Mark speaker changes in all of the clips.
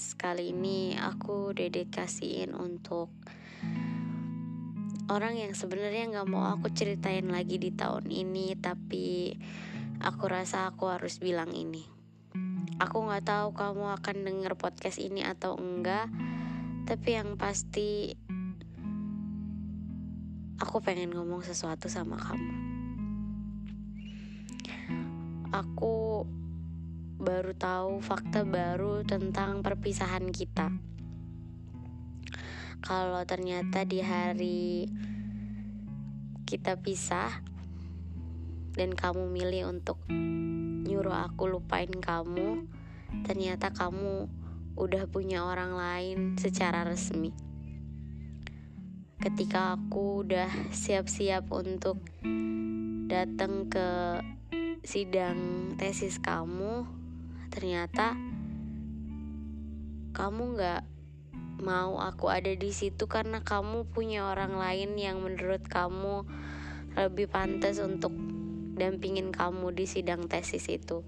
Speaker 1: podcast kali ini aku dedikasiin untuk orang yang sebenarnya nggak mau aku ceritain lagi di tahun ini, tapi aku rasa aku harus bilang ini. Aku nggak tahu kamu akan denger podcast ini atau enggak, tapi yang pasti aku pengen ngomong sesuatu sama kamu. Aku baru tahu fakta baru tentang perpisahan kita. Kalau ternyata di hari kita pisah dan kamu milih untuk nyuruh aku lupain kamu, ternyata kamu udah punya orang lain secara resmi. Ketika aku udah siap-siap untuk datang ke sidang tesis kamu, ternyata kamu nggak mau aku ada di situ karena kamu punya orang lain yang menurut kamu lebih pantas untuk dampingin kamu di sidang tesis itu.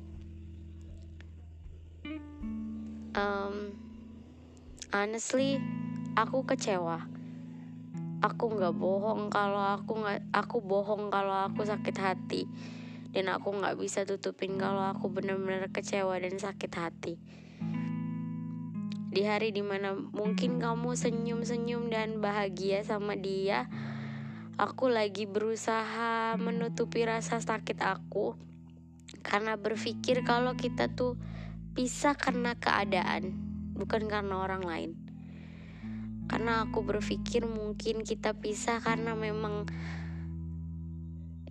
Speaker 1: Um, honestly, aku kecewa. Aku nggak bohong kalau aku nggak aku bohong kalau aku sakit hati dan aku nggak bisa tutupin kalau aku benar-benar kecewa dan sakit hati. Di hari di mana mungkin kamu senyum-senyum dan bahagia sama dia, aku lagi berusaha menutupi rasa sakit aku karena berpikir kalau kita tuh bisa karena keadaan, bukan karena orang lain. Karena aku berpikir mungkin kita pisah karena memang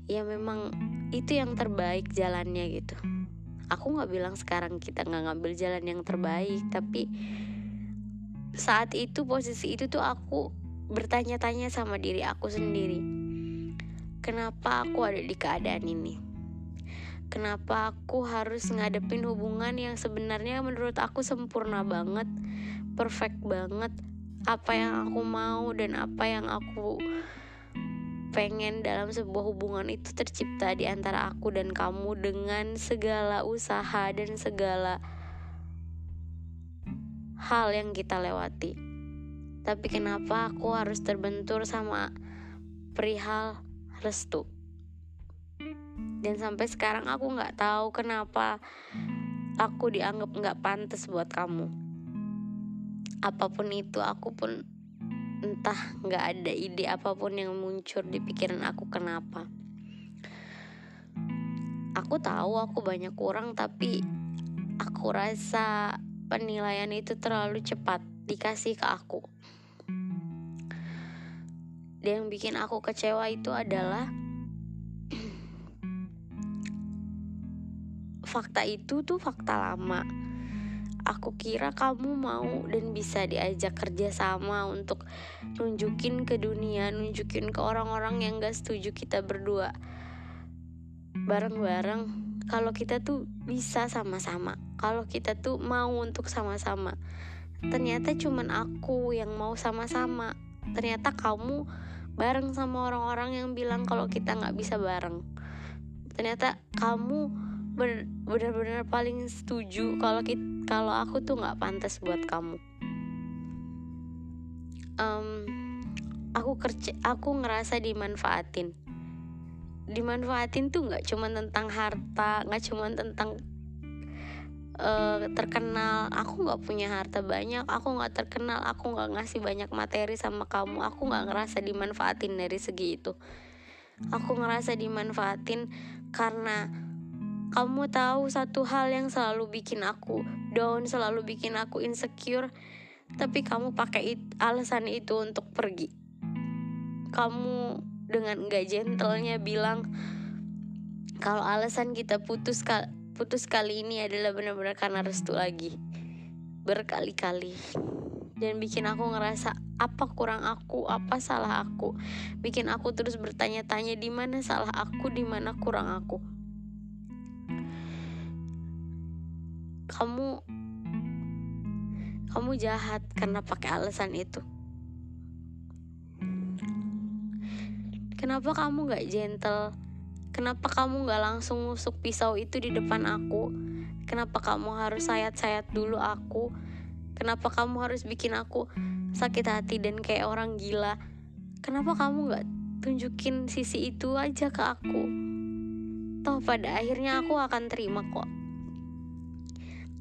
Speaker 1: ya memang itu yang terbaik jalannya gitu. Aku nggak bilang sekarang kita nggak ngambil jalan yang terbaik tapi saat itu posisi itu tuh aku bertanya-tanya sama diri aku sendiri. Kenapa aku ada di keadaan ini? Kenapa aku harus ngadepin hubungan yang sebenarnya menurut aku sempurna banget perfect banget? Apa yang aku mau dan apa yang aku pengen dalam sebuah hubungan itu tercipta di antara aku dan kamu dengan segala usaha dan segala hal yang kita lewati. Tapi kenapa aku harus terbentur sama perihal restu? Dan sampai sekarang aku nggak tahu kenapa aku dianggap nggak pantas buat kamu. Apa pun itu, aku pun entah nggak ada ide apa pun yang muncul di pikiran aku kenapa. Aku tahu aku banyak kurang tapi aku rasa penilaian itu terlalu cepat dikasih ke aku. Dan yang bikin aku kecewa itu adalah fakta itu tuh fakta lama aku kira kamu mau dan bisa diajak kerja sama untuk nunjukin ke dunia, nunjukin ke orang-orang yang gak setuju kita berdua bareng-bareng kalau kita tuh bisa sama-sama, kalau kita tuh mau untuk sama-sama. Ternyata cuman aku yang mau sama-sama. Ternyata kamu bareng sama orang-orang yang bilang kalau kita nggak bisa bareng. Ternyata kamu benar-benar paling setuju kalau kalau aku tuh nggak pantas buat kamu. Um, aku kerja aku ngerasa dimanfaatin. Dimanfaatin tuh nggak cuma tentang harta nggak cuma tentang uh, terkenal. Aku nggak punya harta banyak aku nggak terkenal aku nggak ngasih banyak materi sama kamu. Aku nggak ngerasa dimanfaatin dari segi itu. Aku ngerasa dimanfaatin karena kamu tahu satu hal yang selalu bikin aku down, selalu bikin aku insecure, tapi kamu pakai it, alasan itu untuk pergi. Kamu dengan gak gentlenya bilang kalau alasan kita putus putus kali ini adalah benar-benar karena restu lagi. Berkali-kali. Dan bikin aku ngerasa apa kurang aku, apa salah aku, bikin aku terus bertanya-tanya di mana salah aku, di mana kurang aku. Kamu kamu jahat karena pakai alasan itu. Kenapa kamu gak gentle? Kenapa kamu gak langsung nusuk pisau itu di depan aku? Kenapa kamu harus sayat-sayat dulu aku? Kenapa kamu harus bikin aku sakit hati dan kayak orang gila? Kenapa kamu nggak tunjukin sisi itu aja ke aku? Toh pada akhirnya aku akan terima kok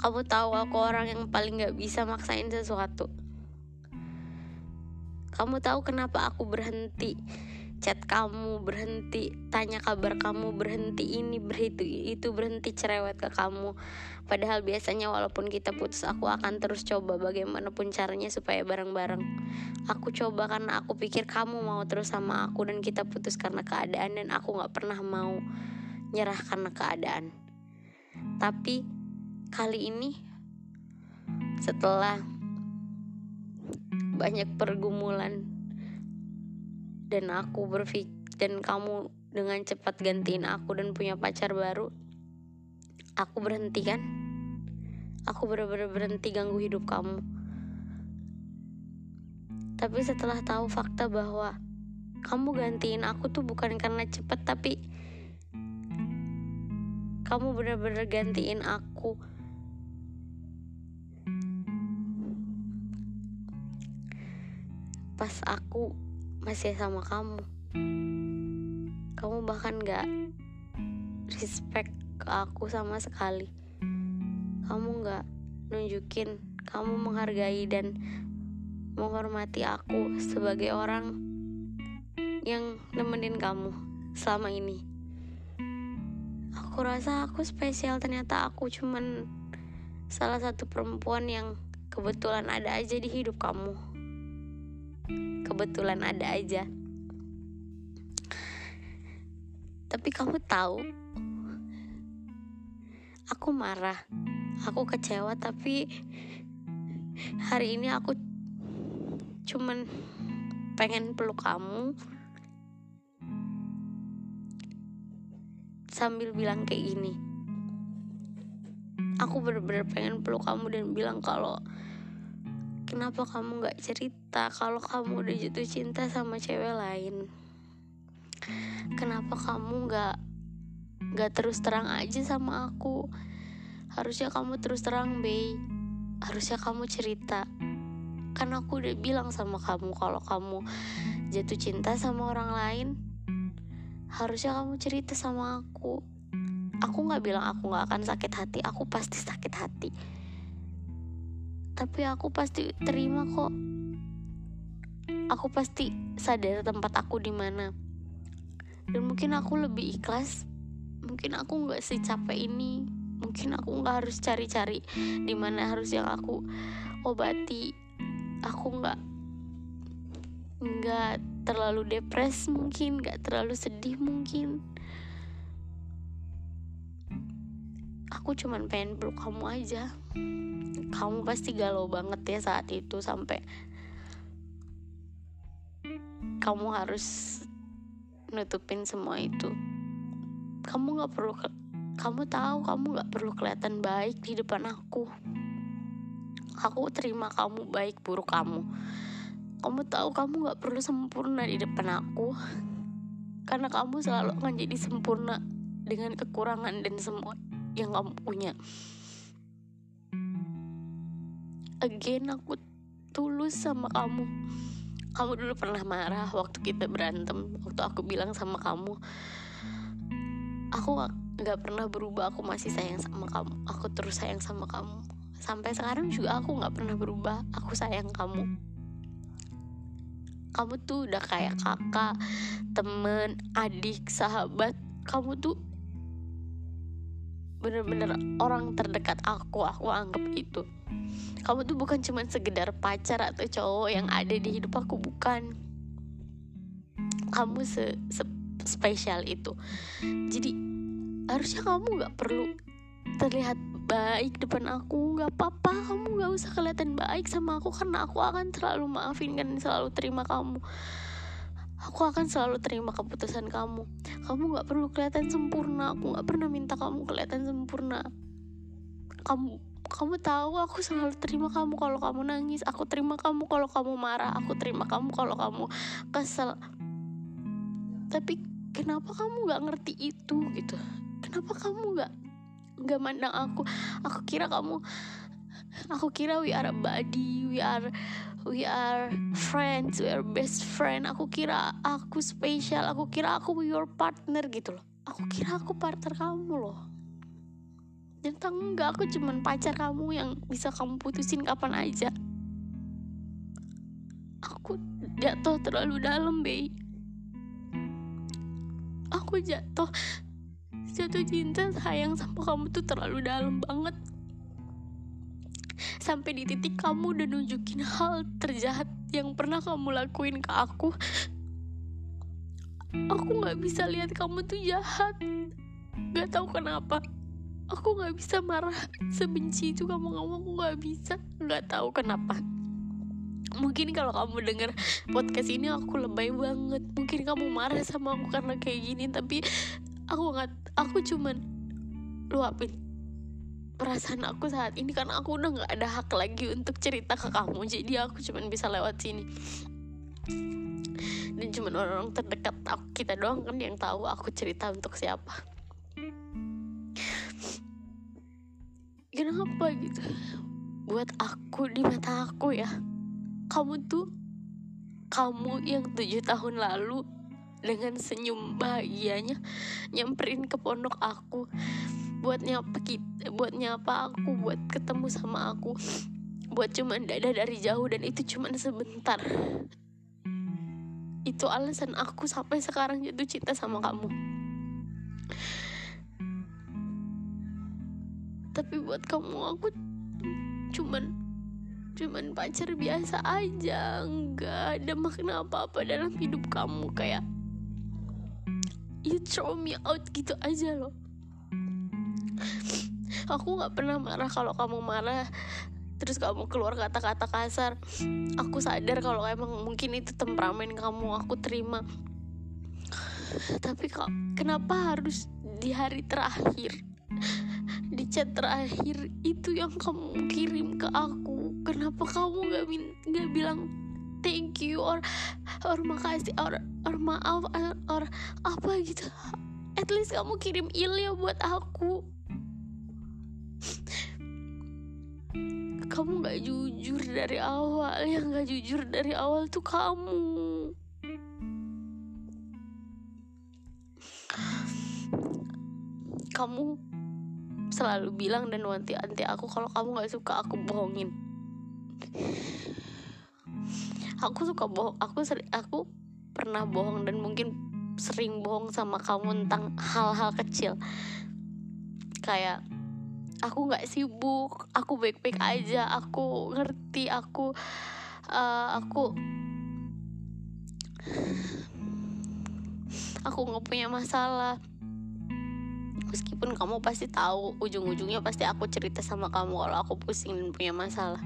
Speaker 1: kamu tahu aku orang yang paling gak bisa maksain sesuatu. Kamu tahu kenapa aku berhenti chat kamu berhenti tanya kabar kamu berhenti ini berhenti itu berhenti cerewet ke kamu. Padahal biasanya walaupun kita putus aku akan terus coba bagaimanapun caranya supaya bareng-bareng. Aku coba karena aku pikir kamu mau terus sama aku dan kita putus karena keadaan dan aku nggak pernah mau nyerah karena keadaan. Tapi kali ini setelah banyak pergumulan dan aku berpikir dan kamu dengan cepat gantiin aku dan punya pacar baru aku berhenti kan? Aku bener-bener berhenti ganggu hidup kamu. Tapi setelah tahu fakta bahwa kamu gantiin aku tuh bukan karena cepat tapi kamu bener-bener gantiin aku pas aku masih sama kamu. Kamu bahkan gak respect ke aku sama sekali. Kamu gak nunjukin kamu menghargai dan menghormati aku sebagai orang yang nemenin kamu selama ini. Aku rasa aku spesial ternyata aku cuman salah satu perempuan yang kebetulan ada aja di hidup kamu kebetulan ada aja. Tapi kamu tahu aku marah. Aku kecewa tapi hari ini aku cuman pengen peluk kamu. Sambil bilang kayak gini. Aku bener-bener pengen peluk kamu dan bilang kalau kenapa kamu gak cerita kalau kamu udah jatuh cinta sama cewek lain? Kenapa kamu gak gak terus terang aja sama aku? Harusnya kamu terus terang Bey. Harusnya kamu cerita. Kan aku udah bilang sama kamu kalau kamu jatuh cinta sama orang lain. Harusnya kamu cerita sama aku. Aku nggak bilang aku nggak akan sakit hati. Aku pasti sakit hati tapi aku pasti terima kok. Aku pasti sadar tempat aku di mana. Dan mungkin aku lebih ikhlas. Mungkin aku nggak capek ini. Mungkin aku nggak harus cari-cari di mana harus yang aku obati. Aku nggak nggak terlalu depres mungkin nggak terlalu sedih mungkin aku cuman pengen peluk kamu aja. Kamu pasti galau banget ya saat itu sampai kamu harus nutupin semua itu. Kamu nggak perlu kamu tahu kamu nggak perlu kelihatan baik di depan aku. Aku terima kamu baik buruk kamu. Kamu tahu kamu nggak perlu sempurna di depan aku. Karena kamu selalu akan jadi sempurna dengan kekurangan dan semua yang kamu punya. Again aku tulus sama kamu. Kamu dulu pernah marah waktu kita berantem waktu aku bilang sama kamu. Aku nggak pernah berubah aku masih sayang sama kamu. Aku terus sayang sama kamu. Sampai sekarang juga aku nggak pernah berubah aku sayang kamu. Kamu tuh udah kayak kakak temen adik sahabat. Kamu tuh bener-bener orang terdekat aku aku anggap itu. Kamu tuh bukan cuma sekedar pacar atau cowok yang ada di hidup aku bukan. Kamu se, se spesial itu. Jadi harusnya kamu nggak perlu terlihat baik depan aku nggak apa-apa. Kamu nggak usah kelihatan baik sama aku karena aku akan selalu maafin dan selalu terima kamu aku akan selalu terima keputusan kamu. Kamu gak perlu kelihatan sempurna. Aku gak pernah minta kamu kelihatan sempurna. Kamu kamu tahu aku selalu terima kamu kalau kamu nangis. Aku terima kamu kalau kamu marah. Aku terima kamu kalau kamu kesel. Tapi kenapa kamu gak ngerti itu gitu? Kenapa kamu gak gak mandang aku? Aku kira kamu aku kira we are a buddy we are we are friends we are best friend. Aku kira aku spesial aku kira aku your partner gitu loh. Aku kira aku partner kamu loh. Ternyata enggak aku cuman pacar kamu yang bisa kamu putusin kapan aja. Aku jatuh terlalu dalam Bey. Aku jatuh jatuh cinta sayang sama kamu tuh terlalu dalam banget sampai di titik kamu udah nunjukin hal terjahat yang pernah kamu lakuin ke aku. Aku nggak bisa lihat kamu tuh jahat. Nggak tahu kenapa. Aku nggak bisa marah. Sebenci itu kamu ngomong aku nggak bisa. Nggak tahu kenapa. Mungkin kalau kamu denger podcast ini aku lebay banget. Mungkin kamu marah sama aku karena kayak gini tapi aku nggak aku cuman luapin perasaan aku saat ini karena aku udah nggak ada hak lagi untuk cerita ke kamu. Jadi aku cuman bisa lewat sini. Dan cuman orang-orang terdekat aku kita doang kan yang tahu aku cerita untuk siapa. Kenapa gitu? Buat aku di mata aku ya. Kamu tuh kamu yang tujuh tahun lalu dengan senyum bahagianya nyamperin ke pondok aku buat nyapa kita buat nyapa aku buat ketemu sama aku buat cuman dada dari jauh dan itu cuman sebentar. Itu alasan aku sampai sekarang jatuh cinta sama kamu. Tapi buat kamu aku cuman cuman pacar biasa aja. Nggak ada makna apa apa dalam hidup kamu. Kayak you throw me out gitu aja loh aku nggak pernah marah kalau kamu marah. Terus kamu keluar kata-kata kasar. Aku sadar kalau emang mungkin itu temperamen kamu aku terima. Tapi kok kenapa harus di hari terakhir? Di chat terakhir itu yang kamu kirim ke aku. Kenapa kamu gak min gak bilang thank you or or makasih or or maaf or, apa gitu? At least kamu kirim Ilya buat aku kamu gak jujur dari awal. Yang gak jujur dari awal tuh kamu. Kamu selalu bilang dan wanti-anti aku kalau kamu nggak suka aku bohongin. Aku suka bohong. Aku seri, aku pernah bohong dan mungkin sering bohong sama kamu tentang hal-hal kecil. Kayak aku nggak sibuk aku baik-baik aja aku ngerti aku uh, aku aku nggak punya masalah. Meskipun kamu pasti tahu ujung-ujungnya pasti aku cerita sama kamu kalau aku pusing dan punya masalah.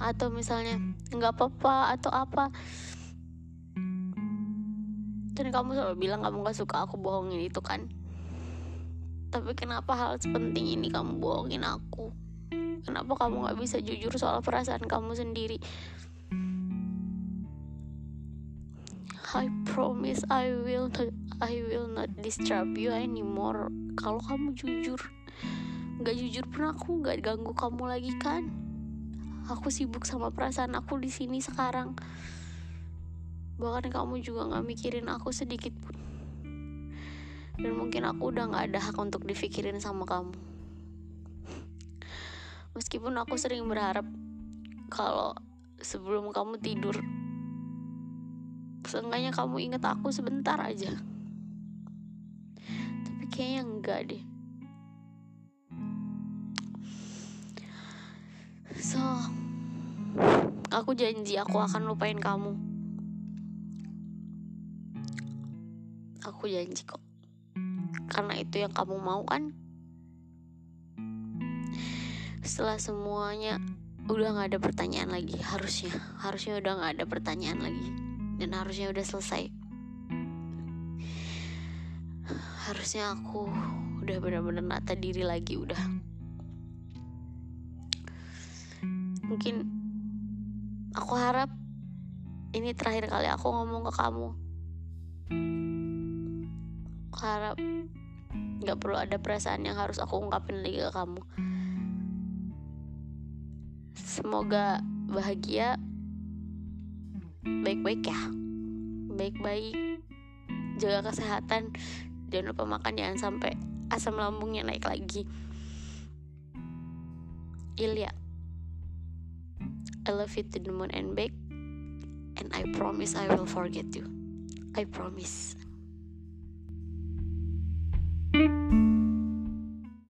Speaker 1: Atau misalnya nggak apa-apa atau apa. Dan kamu selalu bilang kamu nggak suka aku bohongin itu kan tapi kenapa hal sepenting ini kamu bohongin aku kenapa kamu nggak bisa jujur soal perasaan kamu sendiri I promise I will not, I will not disturb you anymore. Kalau kamu jujur, nggak jujur pun aku nggak ganggu kamu lagi kan? Aku sibuk sama perasaan aku di sini sekarang. Bahkan kamu juga nggak mikirin aku sedikit pun. Dan mungkin aku udah nggak ada hak untuk dipikirin sama kamu. Meskipun aku sering berharap kalau sebelum kamu tidur seenggaknya kamu inget aku sebentar aja. Tapi kayaknya enggak deh. So aku janji aku akan lupain kamu. Aku janji kok karena itu yang kamu mau kan? Setelah semuanya udah nggak ada pertanyaan lagi harusnya. Harusnya udah nggak ada pertanyaan lagi. Dan harusnya udah selesai. Harusnya aku udah benar-benar nata diri lagi udah. Mungkin aku harap ini terakhir kali aku ngomong ke kamu. Aku harap nggak perlu ada perasaan yang harus aku ungkapin lagi ke kamu. Semoga bahagia. Baik-baik ya. Baik-baik. Jaga kesehatan. Jangan lupa makan jangan sampai asam lambungnya naik lagi. Ilya I love you to the moon and back. And I promise I will forget you. I promise